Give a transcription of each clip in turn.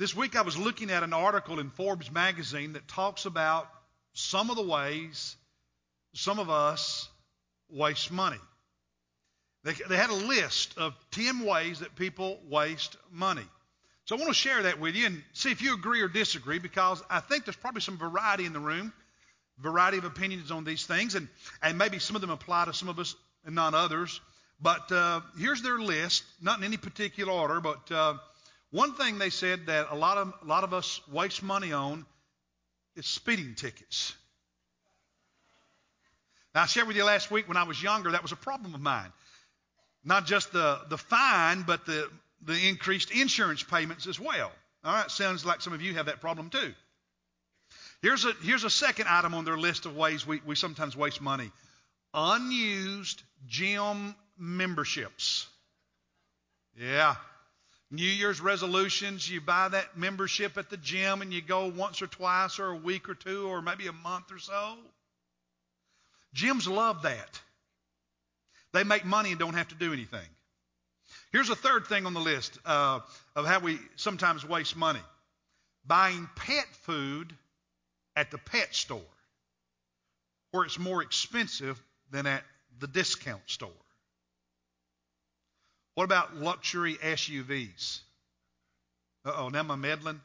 this week I was looking at an article in Forbes magazine that talks about some of the ways some of us waste money. They, they had a list of 10 ways that people waste money. So I want to share that with you and see if you agree or disagree because I think there's probably some variety in the room, variety of opinions on these things, and, and maybe some of them apply to some of us and not others. But uh, here's their list, not in any particular order, but uh, one thing they said that a lot of a lot of us waste money on is speeding tickets. Now I shared with you last week when I was younger that was a problem of mine. Not just the the fine, but the the increased insurance payments as well. All right, sounds like some of you have that problem too. Here's a here's a second item on their list of ways we, we sometimes waste money. Unused gym memberships. Yeah, New Year's resolutions, you buy that membership at the gym and you go once or twice or a week or two or maybe a month or so. Gyms love that. They make money and don't have to do anything. Here's a third thing on the list uh, of how we sometimes waste money buying pet food at the pet store, where it's more expensive than at the discount store. What about luxury SUVs? Uh oh, now I'm meddling?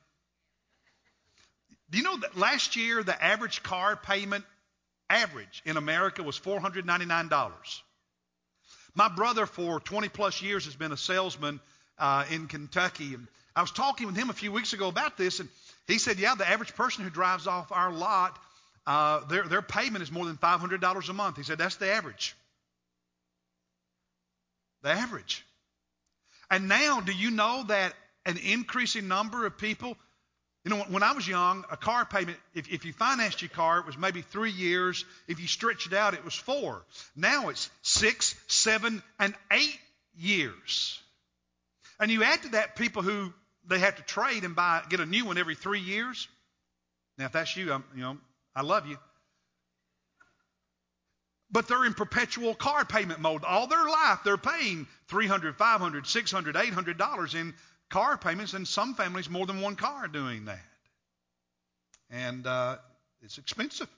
Do you know that last year the average car payment, average in America, was $499? My brother, for 20 plus years, has been a salesman uh, in Kentucky. And I was talking with him a few weeks ago about this, and he said, Yeah, the average person who drives off our lot, uh, their, their payment is more than $500 a month. He said, That's the average. The average. And now, do you know that an increasing number of people, you know, when I was young, a car payment, if, if you financed your car, it was maybe three years. If you stretched it out, it was four. Now it's six, seven, and eight years. And you add to that people who they have to trade and buy, get a new one every three years. Now, if that's you, I'm, you know, I love you but they're in perpetual car payment mode. All their life, they're paying $300, $500, $600, $800 in car payments, and some families more than one car doing that. And uh, it's expensive.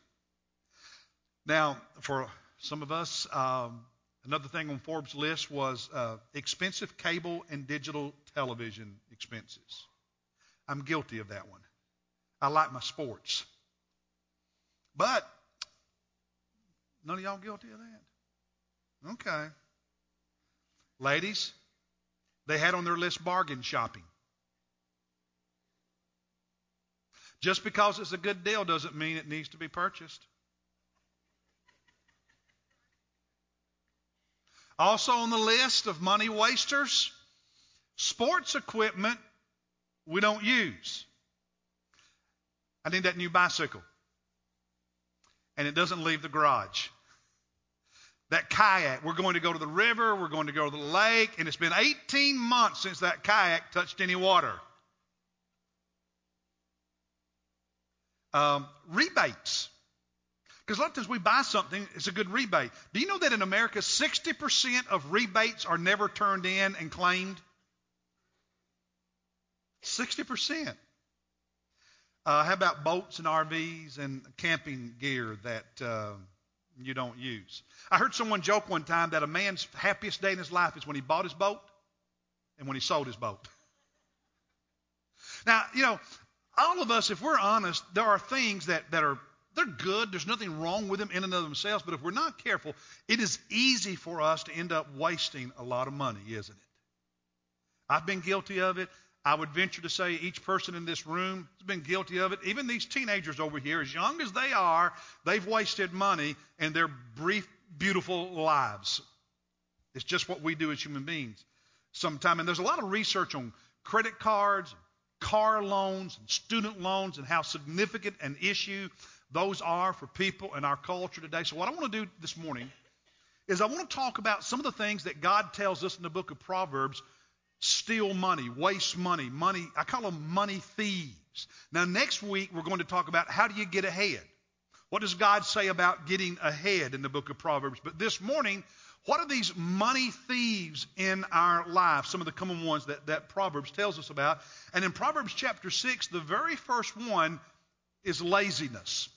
Now, for some of us, um, another thing on Forbes' list was uh, expensive cable and digital television expenses. I'm guilty of that one. I like my sports. But None of y'all guilty of that? Okay. Ladies, they had on their list bargain shopping. Just because it's a good deal doesn't mean it needs to be purchased. Also on the list of money wasters, sports equipment we don't use. I need that new bicycle. And it doesn't leave the garage. That kayak, we're going to go to the river, we're going to go to the lake, and it's been 18 months since that kayak touched any water. Um, rebates. Because a lot of times we buy something, it's a good rebate. Do you know that in America, 60% of rebates are never turned in and claimed? 60%. Uh, how about boats and RVs and camping gear that uh, you don't use? I heard someone joke one time that a man's happiest day in his life is when he bought his boat and when he sold his boat. Now, you know, all of us, if we're honest, there are things that, that are they're good. There's nothing wrong with them in and of themselves. But if we're not careful, it is easy for us to end up wasting a lot of money, isn't it? I've been guilty of it. I would venture to say each person in this room has been guilty of it. Even these teenagers over here, as young as they are, they've wasted money in their brief beautiful lives. It's just what we do as human beings sometimes. And there's a lot of research on credit cards, car loans, and student loans, and how significant an issue those are for people in our culture today. So, what I want to do this morning is I want to talk about some of the things that God tells us in the book of Proverbs steal money, waste money, money. I call them money thieves. Now, next week, we're going to talk about how do you get ahead. What does God say about getting ahead in the book of Proverbs? But this morning, What are these money thieves in our life? Some of the common ones that, that Proverbs tells us about. And in Proverbs chapter 6, the very first one is laziness.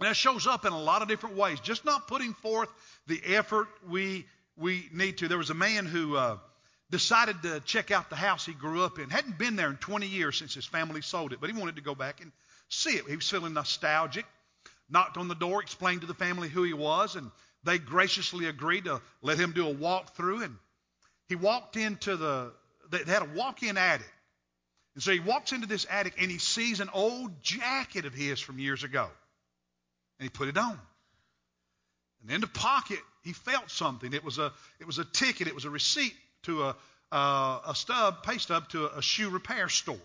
And that shows up in a lot of different ways. Just not putting forth the effort we, we need to. There was a man who uh, decided to check out the house he grew up in. Hadn't been there in 20 years since his family sold it, but he wanted to go back and see it. He was feeling nostalgic. Knocked on the door, explained to the family who he was, and they graciously agreed to let him do a walkthrough. And he walked into the, they had a walk in attic. And so he walks into this attic and he sees an old jacket of his from years ago. And he put it on. And in the pocket, he felt something. It was a, it was a ticket, it was a receipt to a, uh, a stub, pay stub to a, a shoe repair store.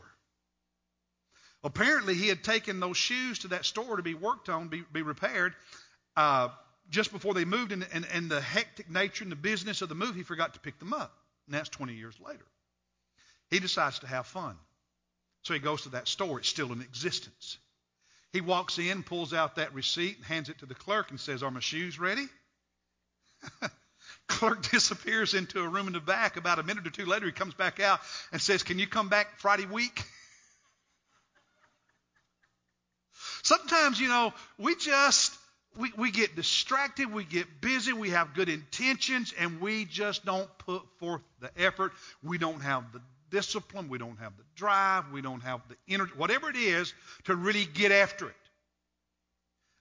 Apparently, he had taken those shoes to that store to be worked on, be, be repaired. Uh, just before they moved, and, and, and the hectic nature and the business of the move, he forgot to pick them up. And that's 20 years later. He decides to have fun. So he goes to that store. It's still in existence. He walks in, pulls out that receipt, and hands it to the clerk and says, Are my shoes ready? clerk disappears into a room in the back. About a minute or two later, he comes back out and says, Can you come back Friday week? Sometimes, you know, we just we, we get distracted, we get busy, we have good intentions, and we just don't put forth the effort. We don't have the discipline, we don't have the drive, we don't have the energy, whatever it is, to really get after it.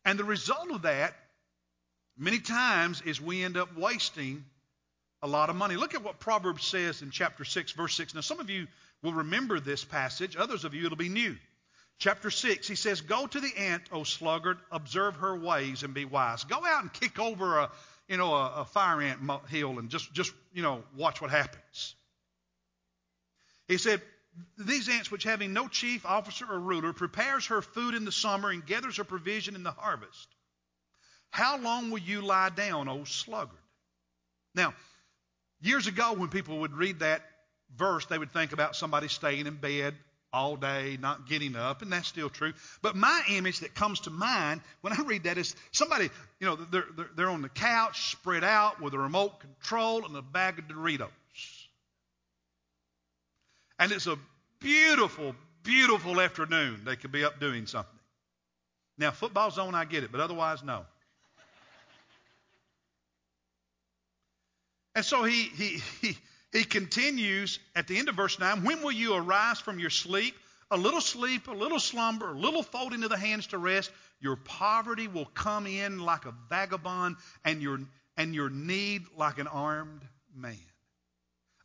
And the result of that, many times, is we end up wasting a lot of money. Look at what Proverbs says in chapter 6, verse 6. Now, some of you will remember this passage, others of you, it'll be new. Chapter 6, he says, Go to the ant, O sluggard, observe her ways and be wise. Go out and kick over a, you know, a, a fire ant hill and just, just, you know, watch what happens. He said, These ants, which having no chief, officer, or ruler, prepares her food in the summer and gathers her provision in the harvest. How long will you lie down, O sluggard? Now, years ago, when people would read that verse, they would think about somebody staying in bed all day, not getting up, and that's still true. But my image that comes to mind when I read that is somebody, you know, they're, they're, they're on the couch, spread out with a remote control and a bag of Doritos. And it's a beautiful, beautiful afternoon. They could be up doing something. Now, football zone, I get it, but otherwise, no. And so he, he, he, he continues at the end of verse 9 When will you arise from your sleep? A little sleep, a little slumber, a little folding of the hands to rest. Your poverty will come in like a vagabond, and your, and your need like an armed man.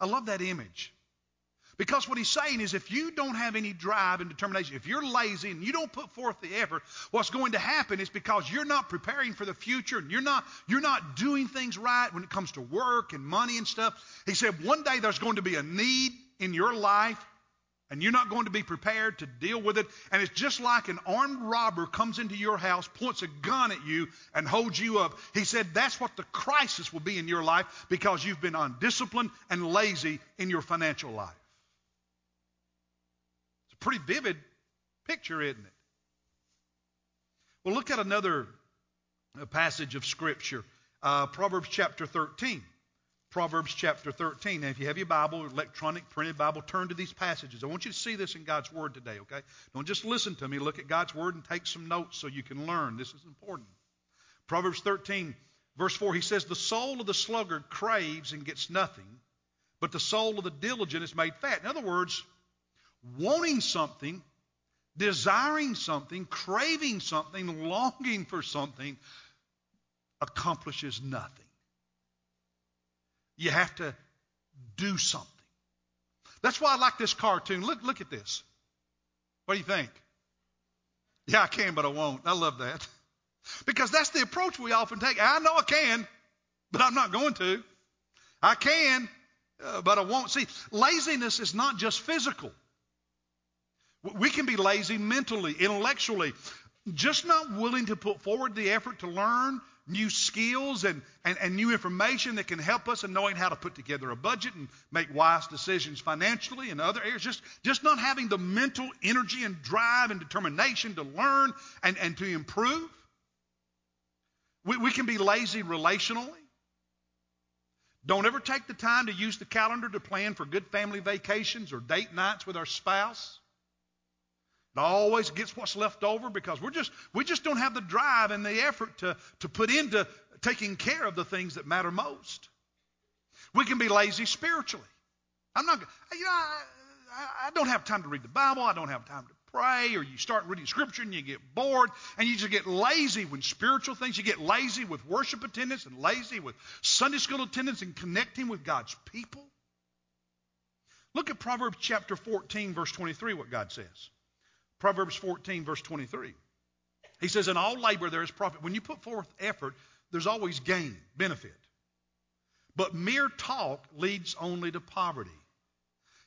I love that image. Because what he's saying is if you don't have any drive and determination, if you're lazy and you don't put forth the effort, what's going to happen is because you're not preparing for the future and you're not you're not doing things right when it comes to work and money and stuff. He said one day there's going to be a need in your life and you're not going to be prepared to deal with it. And it's just like an armed robber comes into your house, points a gun at you, and holds you up. He said that's what the crisis will be in your life because you've been undisciplined and lazy in your financial life. Pretty vivid picture, isn't it? Well, look at another uh, passage of Scripture uh, Proverbs chapter 13. Proverbs chapter 13. Now, if you have your Bible, electronic printed Bible, turn to these passages. I want you to see this in God's Word today, okay? Don't just listen to me. Look at God's Word and take some notes so you can learn. This is important. Proverbs 13, verse 4, he says, The soul of the sluggard craves and gets nothing, but the soul of the diligent is made fat. In other words, wanting something, desiring something, craving something, longing for something accomplishes nothing. You have to do something. That's why I like this cartoon. Look, look at this. What do you think? Yeah, I can, but I won't. I love that. Because that's the approach we often take. I know I can, but I'm not going to. I can, uh, but I won't. See, laziness is not just physical. We can be lazy mentally, intellectually, just not willing to put forward the effort to learn new skills and, and, and, new information that can help us in knowing how to put together a budget and make wise decisions financially and other areas. Just, just not having the mental energy and drive and determination to learn and, and to improve. We, we can be lazy relationally. Don't ever take the time to use the calendar to plan for good family vacations or date nights with our spouse. Always gets what's left over because we're just we just don't have the drive and the effort to, to put into taking care of the things that matter most. We can be lazy spiritually. I'm not you know I, I don't have time to read the Bible. I don't have time to pray or you start reading scripture and you get bored and you just get lazy when spiritual things. You get lazy with worship attendance and lazy with Sunday school attendance and connecting with God's people. Look at Proverbs chapter 14, verse 23, what God says. Proverbs 14, verse 23. He says, In all labor there is profit. When you put forth effort, there's always gain, benefit. But mere talk leads only to poverty.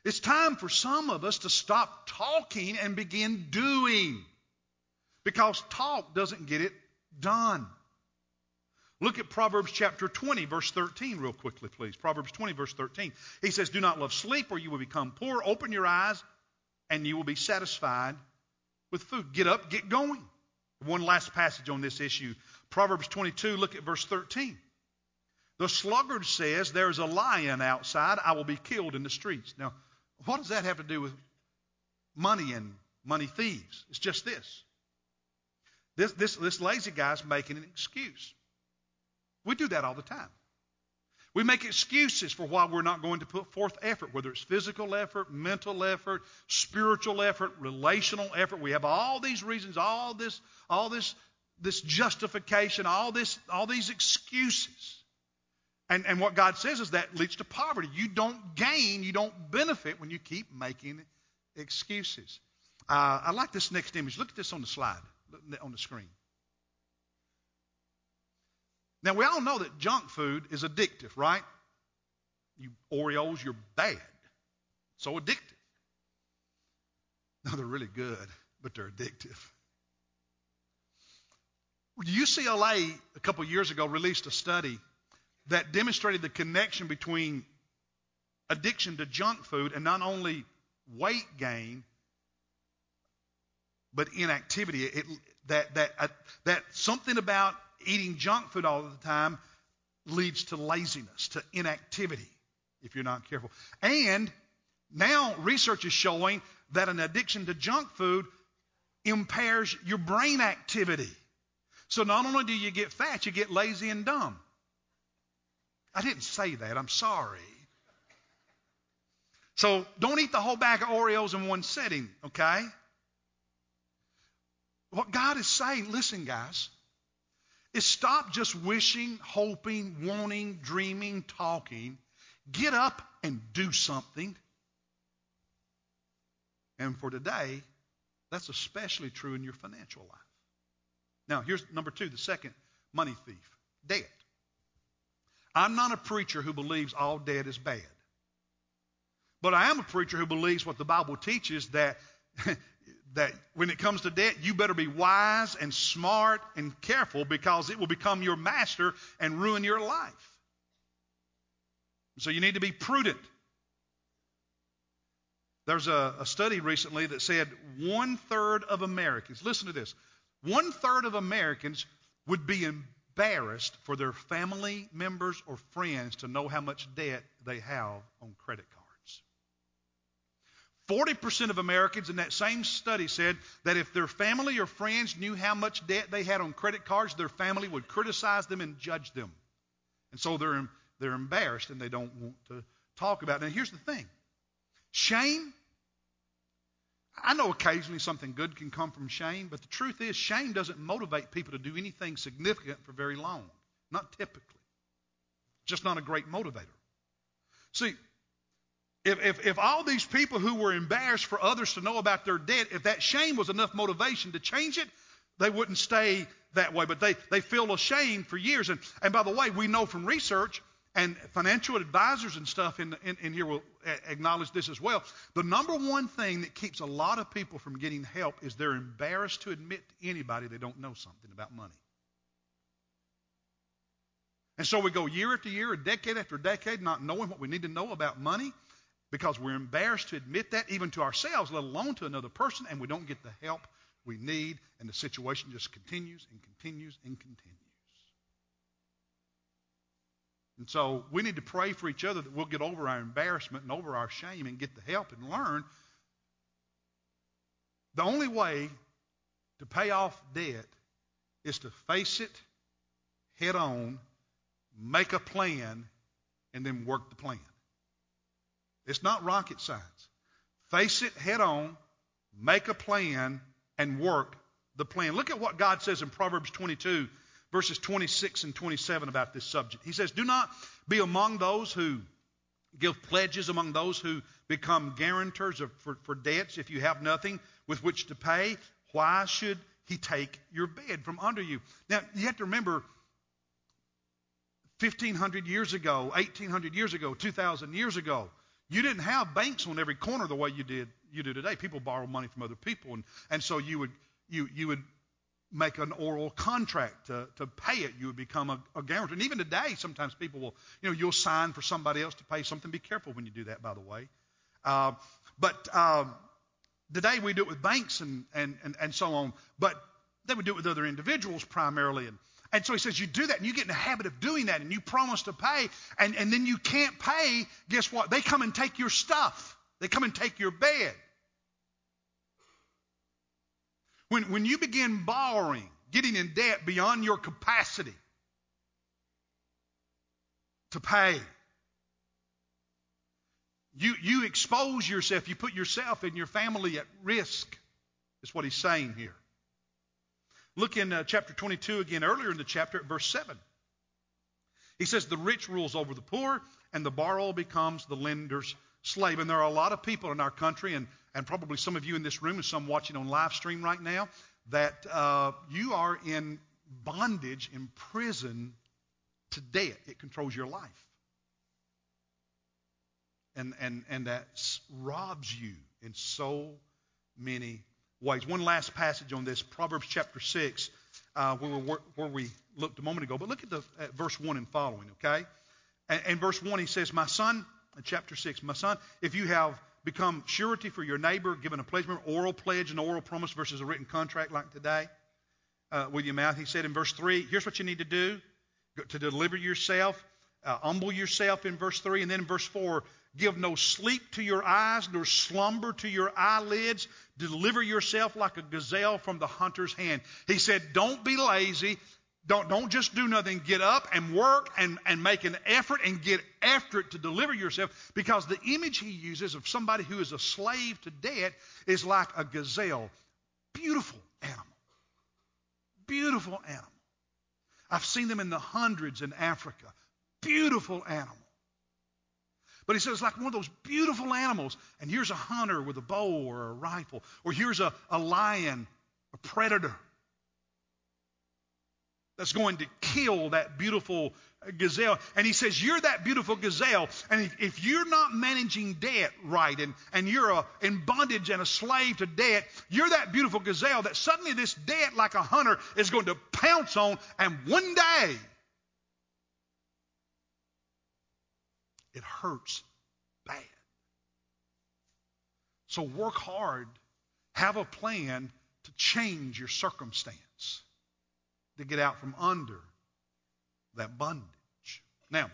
It's time for some of us to stop talking and begin doing. Because talk doesn't get it done. Look at Proverbs chapter 20, verse 13, real quickly, please. Proverbs 20, verse 13. He says, Do not love sleep, or you will become poor. Open your eyes, and you will be satisfied with food. Get up, get going. One last passage on this issue. Proverbs 22, look at verse 13. The sluggard says, There is a lion outside, I will be killed in the streets. Now, what does that have to do with money and money thieves? It's just this. This, this, this lazy guy's making an excuse. We do that all the time. We make excuses for why we're not going to put forth effort, whether it's physical effort, mental effort, spiritual effort, relational effort. We have all these reasons, all this, all this, this justification, all this, all these excuses. And, and what God says is that leads to poverty. You don't gain, you don't benefit when you keep making excuses. Uh, I like this next image. Look at this on the slide, on the screen. Now, we all know that junk food is addictive, right? You Oreos, you're bad. So addictive. No, they're really good, but they're addictive. UCLA, a couple years ago, released a study that demonstrated the connection between addiction to junk food and not only weight gain, but inactivity. It, that, that, uh, that something about eating junk food all the time leads to laziness, to inactivity, if you're not careful. And now research is showing that an addiction to junk food impairs your brain activity. So not only do you get fat, you get lazy and dumb. I didn't say that. I'm sorry. So don't eat the whole bag of Oreos in one sitting, okay? What God is saying, listen, guys, is stop just wishing, hoping, wanting, dreaming, talking. Get up and do something. And for today, that's especially true in your financial life. Now, here's number two, the second money thief debt. I'm not a preacher who believes all debt is bad. But I am a preacher who believes what the Bible teaches that, that when it comes to debt, you better be wise and smart and careful because it will become your master and ruin your life. So you need to be prudent. There's a, a study recently that said one third of Americans, listen to this, one third of Americans would be embarrassed for their family members or friends to know how much debt they have on credit cards. 40% of Americans in that same study said that if their family or friends knew how much debt they had on credit cards, their family would criticize them and judge them. And so they're, they're embarrassed and they don't want to talk about it. Now, here's the thing shame I know occasionally something good can come from shame, but the truth is, shame doesn't motivate people to do anything significant for very long. Not typically. Just not a great motivator. See, if, if, if all these people who were embarrassed for others to know about their debt, if that shame was enough motivation to change it, they wouldn't stay that way. But they, they feel ashamed for years. And, and by the way, we know from research and financial advisors and stuff in, in, in, here will acknowledge this as well. The number one thing that keeps a lot of people from getting help is they're embarrassed to admit to anybody they don't know something about money. And so we go year after year, decade after decade, not knowing what we need to know about money because we're embarrassed to admit that even to ourselves, let alone to another person, and we don't get the help we need, and the situation just continues and continues and continues. And so we need to pray for each other that we'll get over our embarrassment and over our shame and get the help and learn. The only way to pay off debt is to face it head on, make a plan, and then work the plan. It's not rocket science. Face it head on, make a plan, and work the plan. Look at what God says in Proverbs 22, verses 26 and 27 about this subject. He says, Do not be among those who give pledges, among those who become guarantors of, for, for debts if you have nothing with which to pay. Why should he take your bed from under you? Now, you have to remember 1,500 years ago, 1,800 years ago, 2,000 years ago, you didn't have banks on every corner the way you did you do today. People borrow money from other people, and, and so you would you you would make an oral contract to, to pay it. You would become a, a guarantor. And even today, sometimes people will, you know, you'll sign for somebody else to pay something. Be careful when you do that, by the way. Uh, but uh, today we do it with banks and, and, and, and so on. But they would do it with other individuals primarily. And, and so he says, you do that and you get in the habit of doing that and you promise to pay and, and then you can't pay. Guess what? They come and take your stuff. They come and take your bed. When, when you begin borrowing, getting in debt beyond your capacity to pay, you, you expose yourself, you put yourself and your family at risk, is what he's saying here. Look in uh, chapter 22 again, earlier in the chapter, at verse 7. He says, The rich rules over the poor, and the borrower becomes the lender's slave. And there are a lot of people in our country, and, and probably some of you in this room, and some watching on live stream right now, that uh, you are in bondage, in prison to debt. It controls your life. And, and, and that robs you in so many ways. One last passage on this, Proverbs chapter 6, uh, where, where we looked a moment ago. But look at, the, at verse 1 and following, okay? And, and verse 1, he says, My son, chapter 6, my son, if you have become surety for your neighbor, given a pledge, remember, oral pledge and oral promise versus a written contract like today uh, with your mouth. He said in verse 3, here's what you need to do to deliver yourself, uh, humble yourself in verse 3. And then in verse 4, Give no sleep to your eyes, nor slumber to your eyelids. Deliver yourself like a gazelle from the hunter's hand. He said, Don't be lazy. Don't, don't just do nothing. Get up and work and, and make an effort and get after it to deliver yourself because the image he uses of somebody who is a slave to debt is like a gazelle. Beautiful animal. Beautiful animal. I've seen them in the hundreds in Africa. Beautiful animal. But he says, like one of those beautiful animals. And here's a hunter with a bow or a rifle, or here's a, a lion, a predator that's going to kill that beautiful gazelle. And he says, You're that beautiful gazelle. And if, if you're not managing debt right and, and you're a, in bondage and a slave to debt, you're that beautiful gazelle that suddenly this debt, like a hunter, is going to pounce on. And one day, it hurts bad. So work hard, have a plan to change your circumstance, to get out from under that bondage. Now,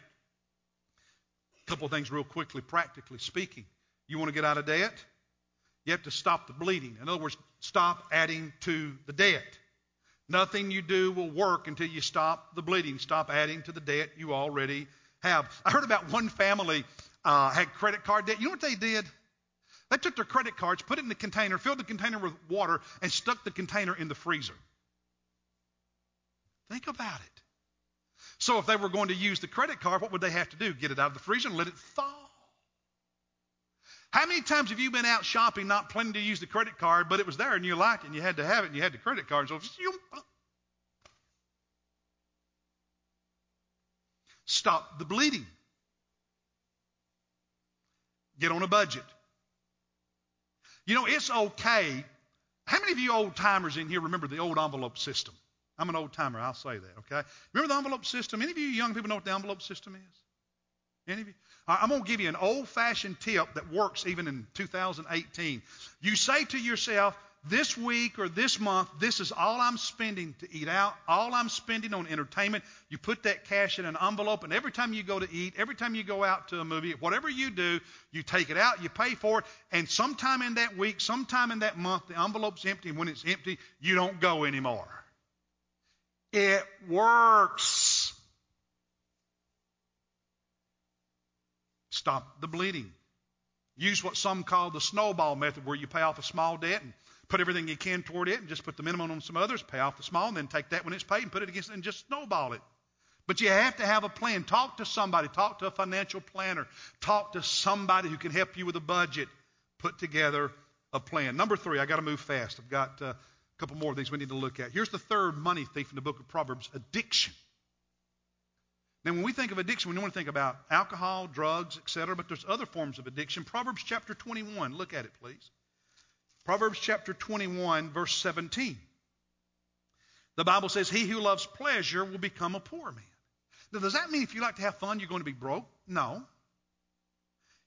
a couple of things real quickly, practically speaking. You want to get out of debt? You have to stop the bleeding. In other words, stop adding to the debt. Nothing you do will work until you stop the bleeding, stop adding to the debt you already have. I heard about one family uh, had credit card debt. You know what they did? They took their credit cards, put it in the container, filled the container with water, and stuck the container in the freezer. Think about it. So if they were going to use the credit card, what would they have to do? Get it out of the freezer and let it thaw. How many times have you been out shopping not planning to use the credit card, but it was there and you liked it and you had to have it and you had the credit card, so Stop the bleeding. Get on a budget. You know, it's okay. How many of you old timers in here remember the old envelope system? I'm an old timer, I'll say that, okay? Remember the envelope system? Any of you young people know what the envelope system is? Any of you? I'm going to give you an old fashioned tip that works even in 2018. You say to yourself, this week or this month, this is all I'm spending to eat out, all I'm spending on entertainment. You put that cash in an envelope, and every time you go to eat, every time you go out to a movie, whatever you do, you take it out, you pay for it, and sometime in that week, sometime in that month, the envelope's empty, and when it's empty, you don't go anymore. It works. Stop the bleeding. Use what some call the snowball method, where you pay off a small debt and put everything you can toward it and just put the minimum on some others, pay off the small, and then take that when it's paid and put it against it and just snowball it. But you have to have a plan. Talk to somebody. Talk to a financial planner. Talk to somebody who can help you with a budget. Put together a plan. Number three, I got to move fast. I've got uh, a couple more things we need to look at. Here's the third money thief in the book of Proverbs addiction. Now, when we think of addiction, we normally think about alcohol, drugs, etc., but there's other forms of addiction. Proverbs chapter 21, look at it, please. Proverbs chapter 21, verse 17. The Bible says, He who loves pleasure will become a poor man. Now, does that mean if you like to have fun, you're going to be broke? No.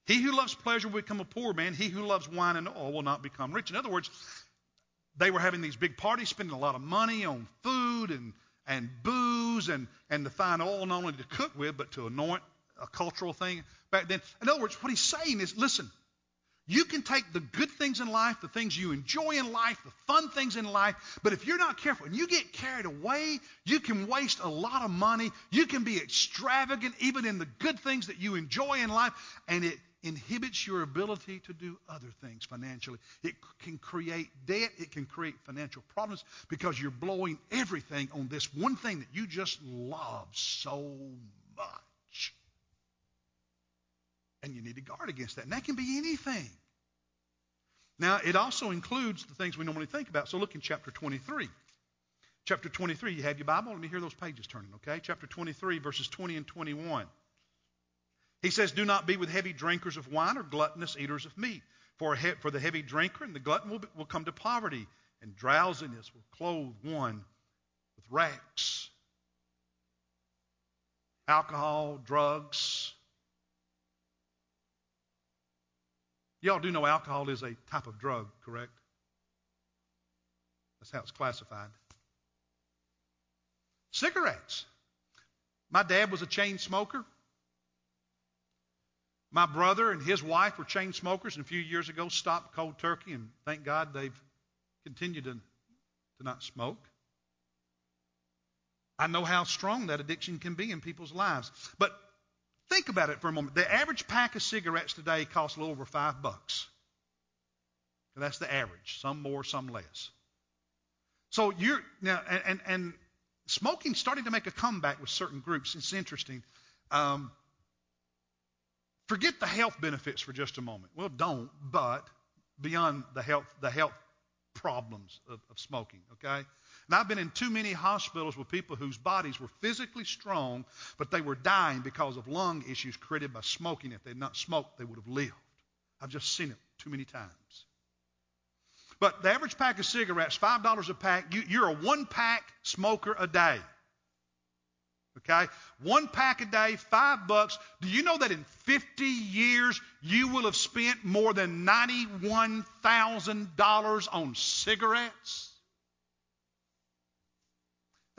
He who loves pleasure will become a poor man. He who loves wine and oil will not become rich. In other words, they were having these big parties, spending a lot of money on food and and booze and, and the fine oil not only to cook with, but to anoint a cultural thing back then. In other words, what he's saying is listen, you can take the good things in life, the things you enjoy in life, the fun things in life, but if you're not careful and you get carried away, you can waste a lot of money. You can be extravagant even in the good things that you enjoy in life, and it inhibits your ability to do other things financially. It can create debt, it can create financial problems because you're blowing everything on this one thing that you just love so much. And you need to guard against that. And that can be anything. Now, it also includes the things we normally think about. So look in chapter 23. Chapter 23, you have your Bible? Let me hear those pages turning, okay? Chapter 23, verses 20 and 21. He says, Do not be with heavy drinkers of wine or gluttonous eaters of meat. For, he- for the heavy drinker and the glutton will, be, will come to poverty, and drowsiness will clothe one with rags. Alcohol, drugs. Y'all do know alcohol is a type of drug, correct? That's how it's classified. Cigarettes. My dad was a chain smoker. My brother and his wife were chain smokers, and a few years ago stopped cold turkey, and thank God they've continued to, to not smoke. I know how strong that addiction can be in people's lives. But think about it for a moment. The average pack of cigarettes today costs a little over five bucks. That's the average. Some more, some less. So you're now, and and, and smoking's starting to make a comeback with certain groups. It's interesting. Um, Forget the health benefits for just a moment. Well, don't, but beyond the health, the health problems of, of smoking, okay? And I've been in too many hospitals with people whose bodies were physically strong, but they were dying because of lung issues created by smoking. If they'd not smoked, they would have lived. I've just seen it too many times. But the average pack of cigarettes, $5 a pack, you, you're a one pack smoker a day. Okay? One pack a day, five bucks. Do you know that in 50 years you will have spent more than $91,000 on cigarettes?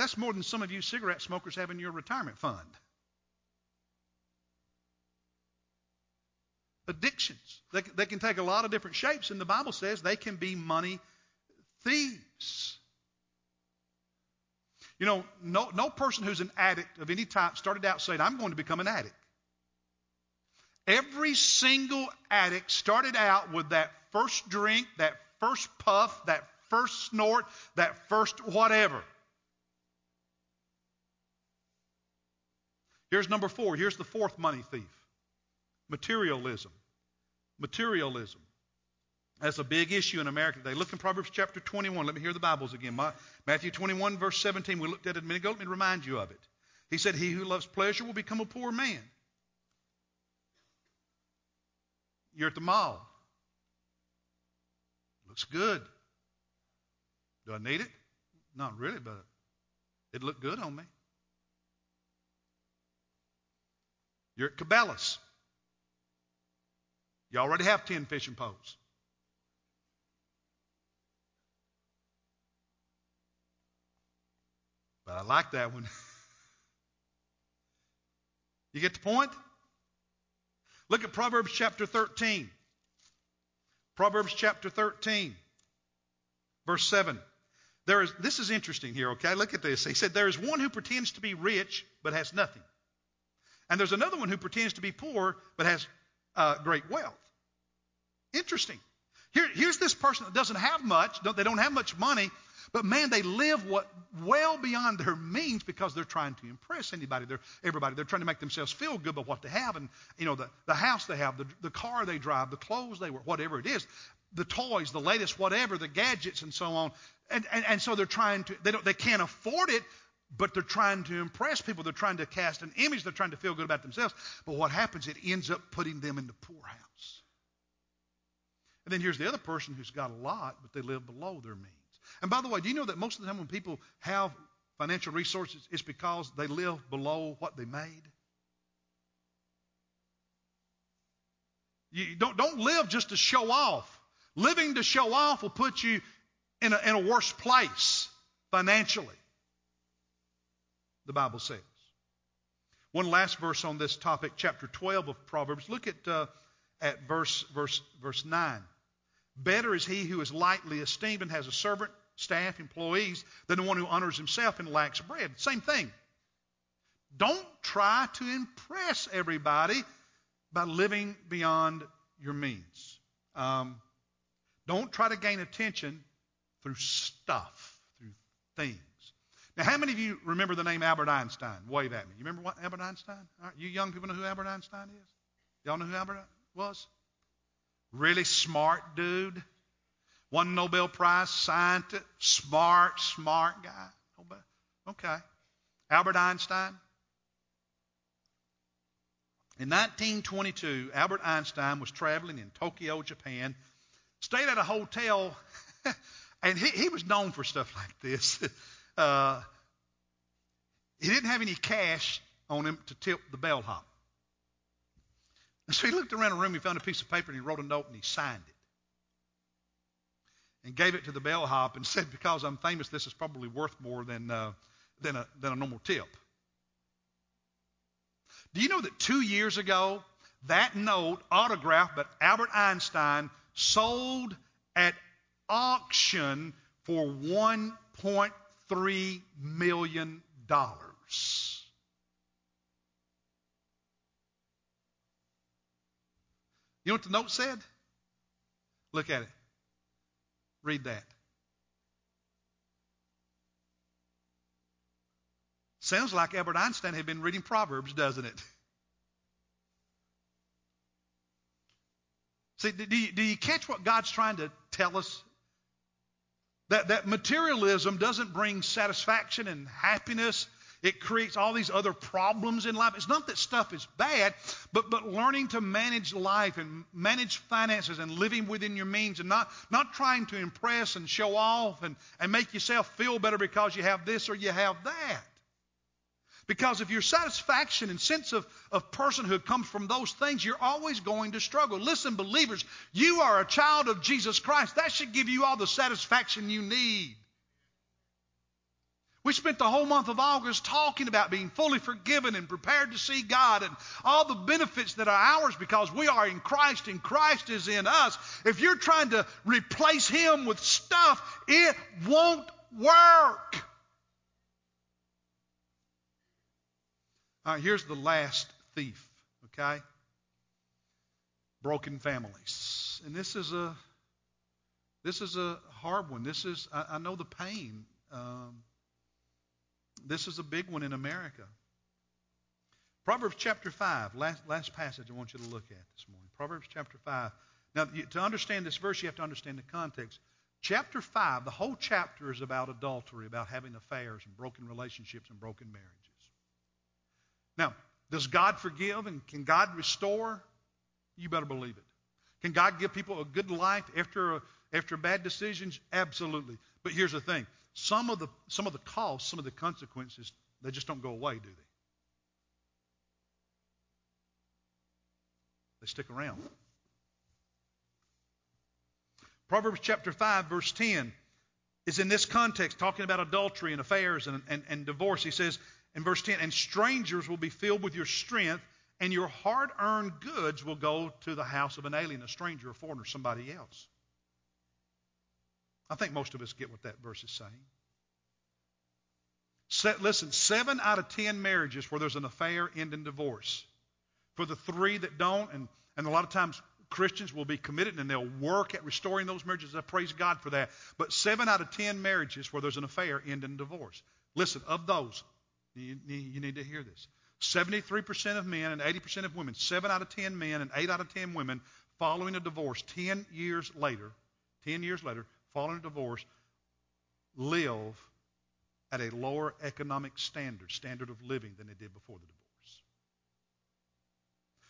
That's more than some of you cigarette smokers have in your retirement fund. Addictions. They, they can take a lot of different shapes, and the Bible says they can be money thieves. You know, no, no person who's an addict of any type started out saying, I'm going to become an addict. Every single addict started out with that first drink, that first puff, that first snort, that first whatever. Here's number four. Here's the fourth money thief materialism. Materialism. That's a big issue in America today. Look in Proverbs chapter 21. Let me hear the Bibles again. Matthew 21, verse 17. We looked at it a minute ago. Let me remind you of it. He said, He who loves pleasure will become a poor man. You're at the mall. Looks good. Do I need it? Not really, but it looked good on me. You're at Cabela's. You already have 10 fishing poles. But I like that one. you get the point? Look at Proverbs chapter 13. Proverbs chapter 13, verse 7. There is, this is interesting here, okay? Look at this. He said, There is one who pretends to be rich but has nothing. And there's another one who pretends to be poor but has uh, great wealth. Interesting. Here, here's this person that doesn't have much, they don't have much money, but man, they live what well beyond their means because they're trying to impress anybody, they're, everybody. They're trying to make themselves feel good about what they have, and you know the, the house they have, the, the car they drive, the clothes they wear, whatever it is, the toys, the latest whatever, the gadgets, and so on. And, and, and so they're trying to. They don't. They can't afford it, but they're trying to impress people. They're trying to cast an image. They're trying to feel good about themselves. But what happens? It ends up putting them in the poorhouse. And then here's the other person who's got a lot, but they live below their means. And by the way, do you know that most of the time when people have financial resources, it's because they live below what they made? You don't, don't live just to show off. Living to show off will put you in a, in a worse place financially, the Bible says. One last verse on this topic, chapter 12 of Proverbs. Look at, uh, at verse, verse, verse 9. Better is he who is lightly esteemed and has a servant staff, employees, than the one who honors himself and lacks bread. Same thing. Don't try to impress everybody by living beyond your means. Um, don't try to gain attention through stuff, through things. Now, how many of you remember the name Albert Einstein? Wave at me. You remember what Albert Einstein? you young people know who Albert Einstein is? Y'all know who Albert was? Really smart dude. Won Nobel Prize scientist, smart, smart guy. Okay. Albert Einstein. In 1922, Albert Einstein was traveling in Tokyo, Japan, stayed at a hotel, and he, he was known for stuff like this. Uh, he didn't have any cash on him to tip the bellhop. so he looked around the room, he found a piece of paper, and he wrote a note and he signed it and gave it to the bellhop and said, Because I'm famous, this is probably worth more than, uh, than, a, than a normal tip. Do you know that two years ago, that note, autographed by Albert Einstein, sold at auction for $1.3 million? You know what the note said? Look at it. Read that. Sounds like Albert Einstein had been reading Proverbs, doesn't it? See, do you, do you catch what God's trying to tell us? That, that materialism doesn't bring satisfaction and happiness it creates all these other problems in life. It's not that stuff is bad, but, but learning to manage life and manage finances and living within your means and not, not trying to impress and show off and, and make yourself feel better because you have this or you have that. Because if your satisfaction and sense of, of personhood comes from those things, you're always going to struggle. Listen, believers, you are a child of Jesus Christ. That should give you all the satisfaction you need. We spent the whole month of August talking about being fully forgiven and prepared to see God and all the benefits that are ours because we are in Christ and Christ is in us. If you're trying to replace Him with stuff, it won't work. All right, here's the last thief, okay? Broken families. And this is a this is a hard one. This is I, I know the pain. Um, this is a big one in America. Proverbs chapter 5, last, last passage I want you to look at this morning. Proverbs chapter 5. Now, to understand this verse, you have to understand the context. Chapter 5, the whole chapter is about adultery, about having affairs and broken relationships and broken marriages. Now, does God forgive and can God restore? You better believe it. Can God give people a good life after, a, after bad decisions? Absolutely. But here's the thing some of the some of the costs, some of the consequences, they just don't go away, do they? They stick around. Proverbs chapter 5, verse 10. is in this context, talking about adultery and affairs and, and, and divorce. He says in verse 10, and strangers will be filled with your strength, and your hard earned goods will go to the house of an alien, a stranger, a foreigner, somebody else. I think most of us get what that verse is saying. Set, listen, seven out of ten marriages where there's an affair end in divorce. For the three that don't, and, and a lot of times Christians will be committed and they'll work at restoring those marriages. I praise God for that. But seven out of ten marriages where there's an affair end in divorce. Listen, of those, you, you need to hear this. 73% of men and 80% of women, 7 out of 10 men and 8 out of 10 women following a divorce 10 years later, 10 years later, following a divorce, live at a lower economic standard, standard of living than they did before the divorce.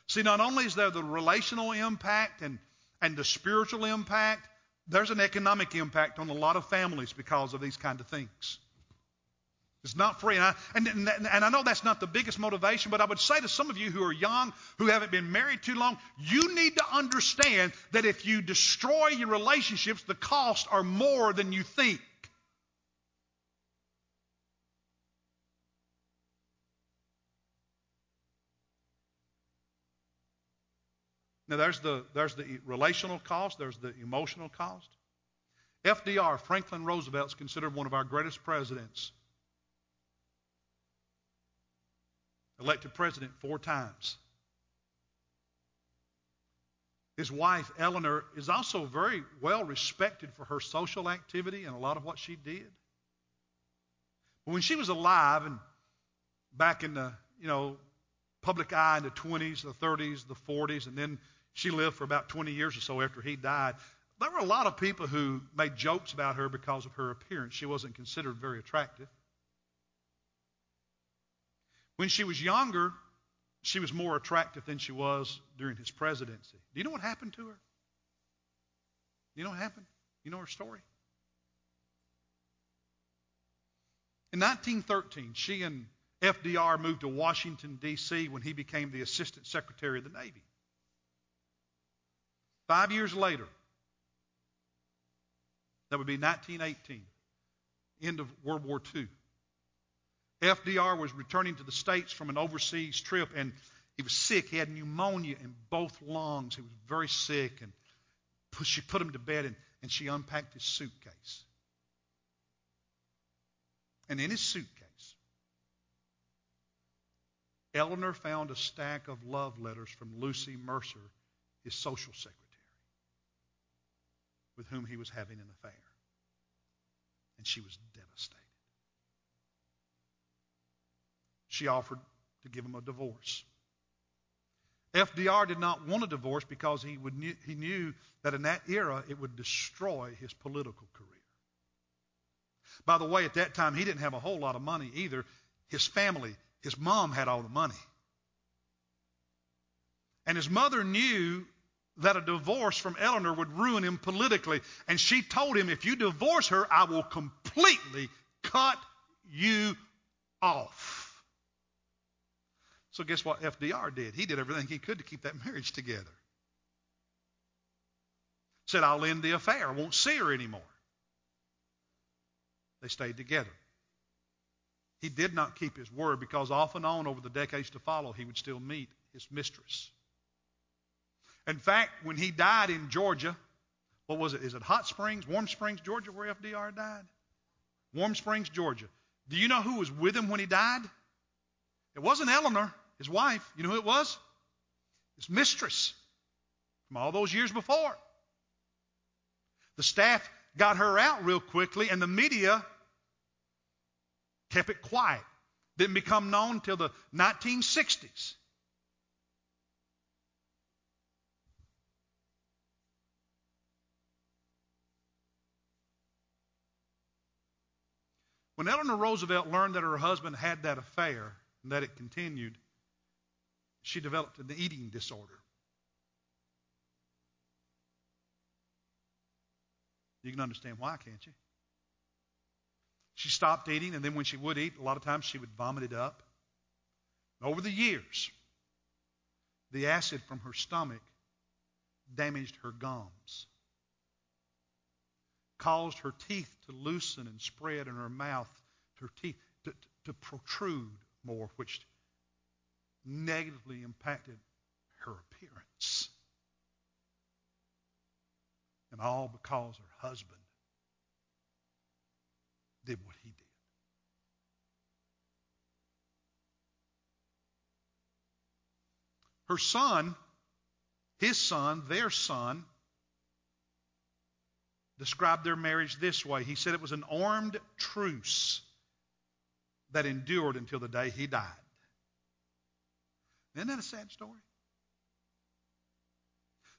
See, not only is there the relational impact and, and the spiritual impact, there's an economic impact on a lot of families because of these kind of things. It's not free. And I, and, and I know that's not the biggest motivation, but I would say to some of you who are young, who haven't been married too long, you need to understand that if you destroy your relationships, the costs are more than you think. Now, there's the, there's the relational cost, there's the emotional cost. FDR, Franklin Roosevelt, is considered one of our greatest presidents. Elected president four times. His wife, Eleanor, is also very well respected for her social activity and a lot of what she did. But when she was alive and back in the, you know, public eye in the 20s, the 30s, the 40s, and then she lived for about 20 years or so after he died. There were a lot of people who made jokes about her because of her appearance. She wasn't considered very attractive. When she was younger, she was more attractive than she was during his presidency. Do you know what happened to her? Do you know what happened? You know her story? In 1913, she and FDR moved to Washington, D.C. when he became the Assistant Secretary of the Navy. Five years later, that would be 1918, end of World War II. FDR was returning to the States from an overseas trip and he was sick. He had pneumonia in both lungs. He was very sick. And she put him to bed and, and she unpacked his suitcase. And in his suitcase, Eleanor found a stack of love letters from Lucy Mercer, his social secretary with whom he was having an affair. And she was devastated. She offered to give him a divorce. FDR did not want a divorce because he, would, he knew that in that era it would destroy his political career. By the way, at that time, he didn't have a whole lot of money either. His family, his mom had all the money. And his mother knew that a divorce from Eleanor would ruin him politically. And she told him, if you divorce her, I will completely cut you off. So, guess what FDR did? He did everything he could to keep that marriage together. Said, I'll end the affair. I won't see her anymore. They stayed together. He did not keep his word because off and on over the decades to follow, he would still meet his mistress. In fact, when he died in Georgia, what was it? Is it Hot Springs, Warm Springs, Georgia, where FDR died? Warm Springs, Georgia. Do you know who was with him when he died? It wasn't Eleanor, his wife. You know who it was? His mistress from all those years before. The staff got her out real quickly, and the media kept it quiet. Didn't become known until the 1960s. When Eleanor Roosevelt learned that her husband had that affair and that it continued, she developed an eating disorder. You can understand why, can't you? She stopped eating, and then when she would eat, a lot of times she would vomit it up. Over the years, the acid from her stomach damaged her gums caused her teeth to loosen and spread and her mouth, her teeth to, to protrude more, which negatively impacted her appearance. And all because her husband did what he did. Her son, his son, their son, described their marriage this way. He said it was an armed truce that endured until the day he died. Isn't that a sad story?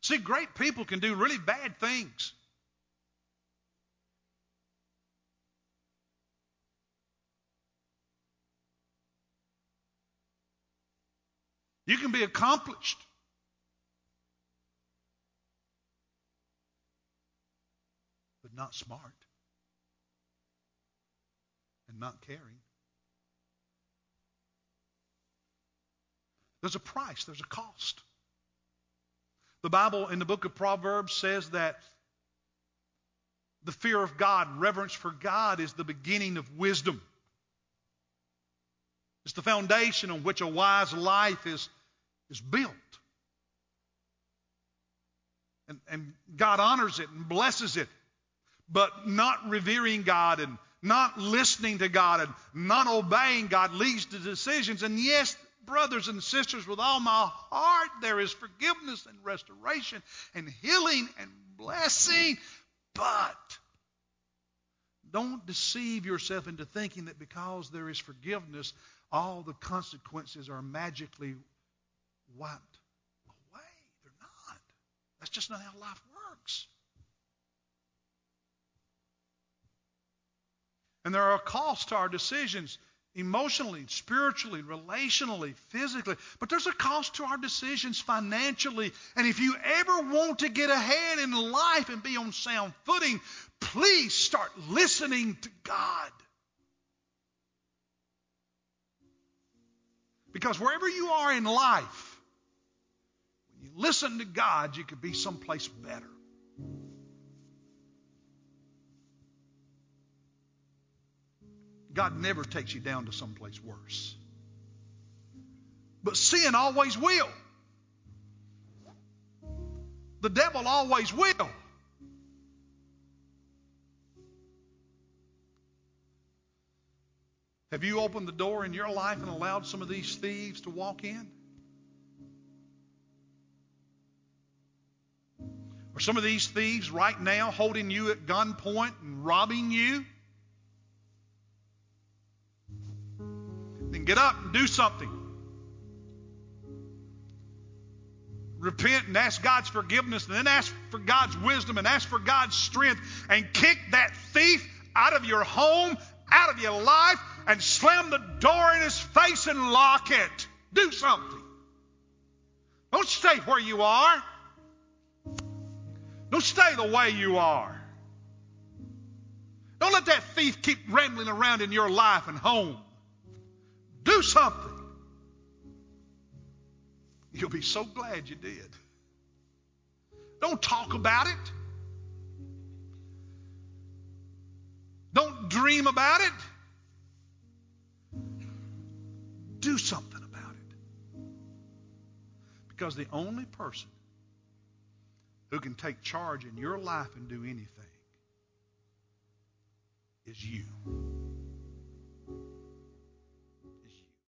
See, great people can do really bad things. You can be accomplished. But not smart. And not caring. There's a price, there's a cost. The Bible in the book of Proverbs says that the fear of God, reverence for God, is the beginning of wisdom. It's the foundation on which a wise life is, is built. And, and God honors it and blesses it. But not revering God and not listening to God and not obeying God leads to decisions. And yes, brothers and sisters, with all my heart, there is forgiveness and restoration and healing and blessing. But don't deceive yourself into thinking that because there is forgiveness, all the consequences are magically wiped away. They're not. That's just not how life works. And there are costs to our decisions emotionally, spiritually, relationally, physically. But there's a cost to our decisions financially. And if you ever want to get ahead in life and be on sound footing, please start listening to God. Because wherever you are in life, when you listen to God, you could be someplace better. God never takes you down to someplace worse. But sin always will. The devil always will. Have you opened the door in your life and allowed some of these thieves to walk in? Are some of these thieves right now holding you at gunpoint and robbing you? Get up and do something. Repent and ask God's forgiveness, and then ask for God's wisdom and ask for God's strength, and kick that thief out of your home, out of your life, and slam the door in his face and lock it. Do something. Don't stay where you are. Don't stay the way you are. Don't let that thief keep rambling around in your life and home. Do something. You'll be so glad you did. Don't talk about it. Don't dream about it. Do something about it. Because the only person who can take charge in your life and do anything is you.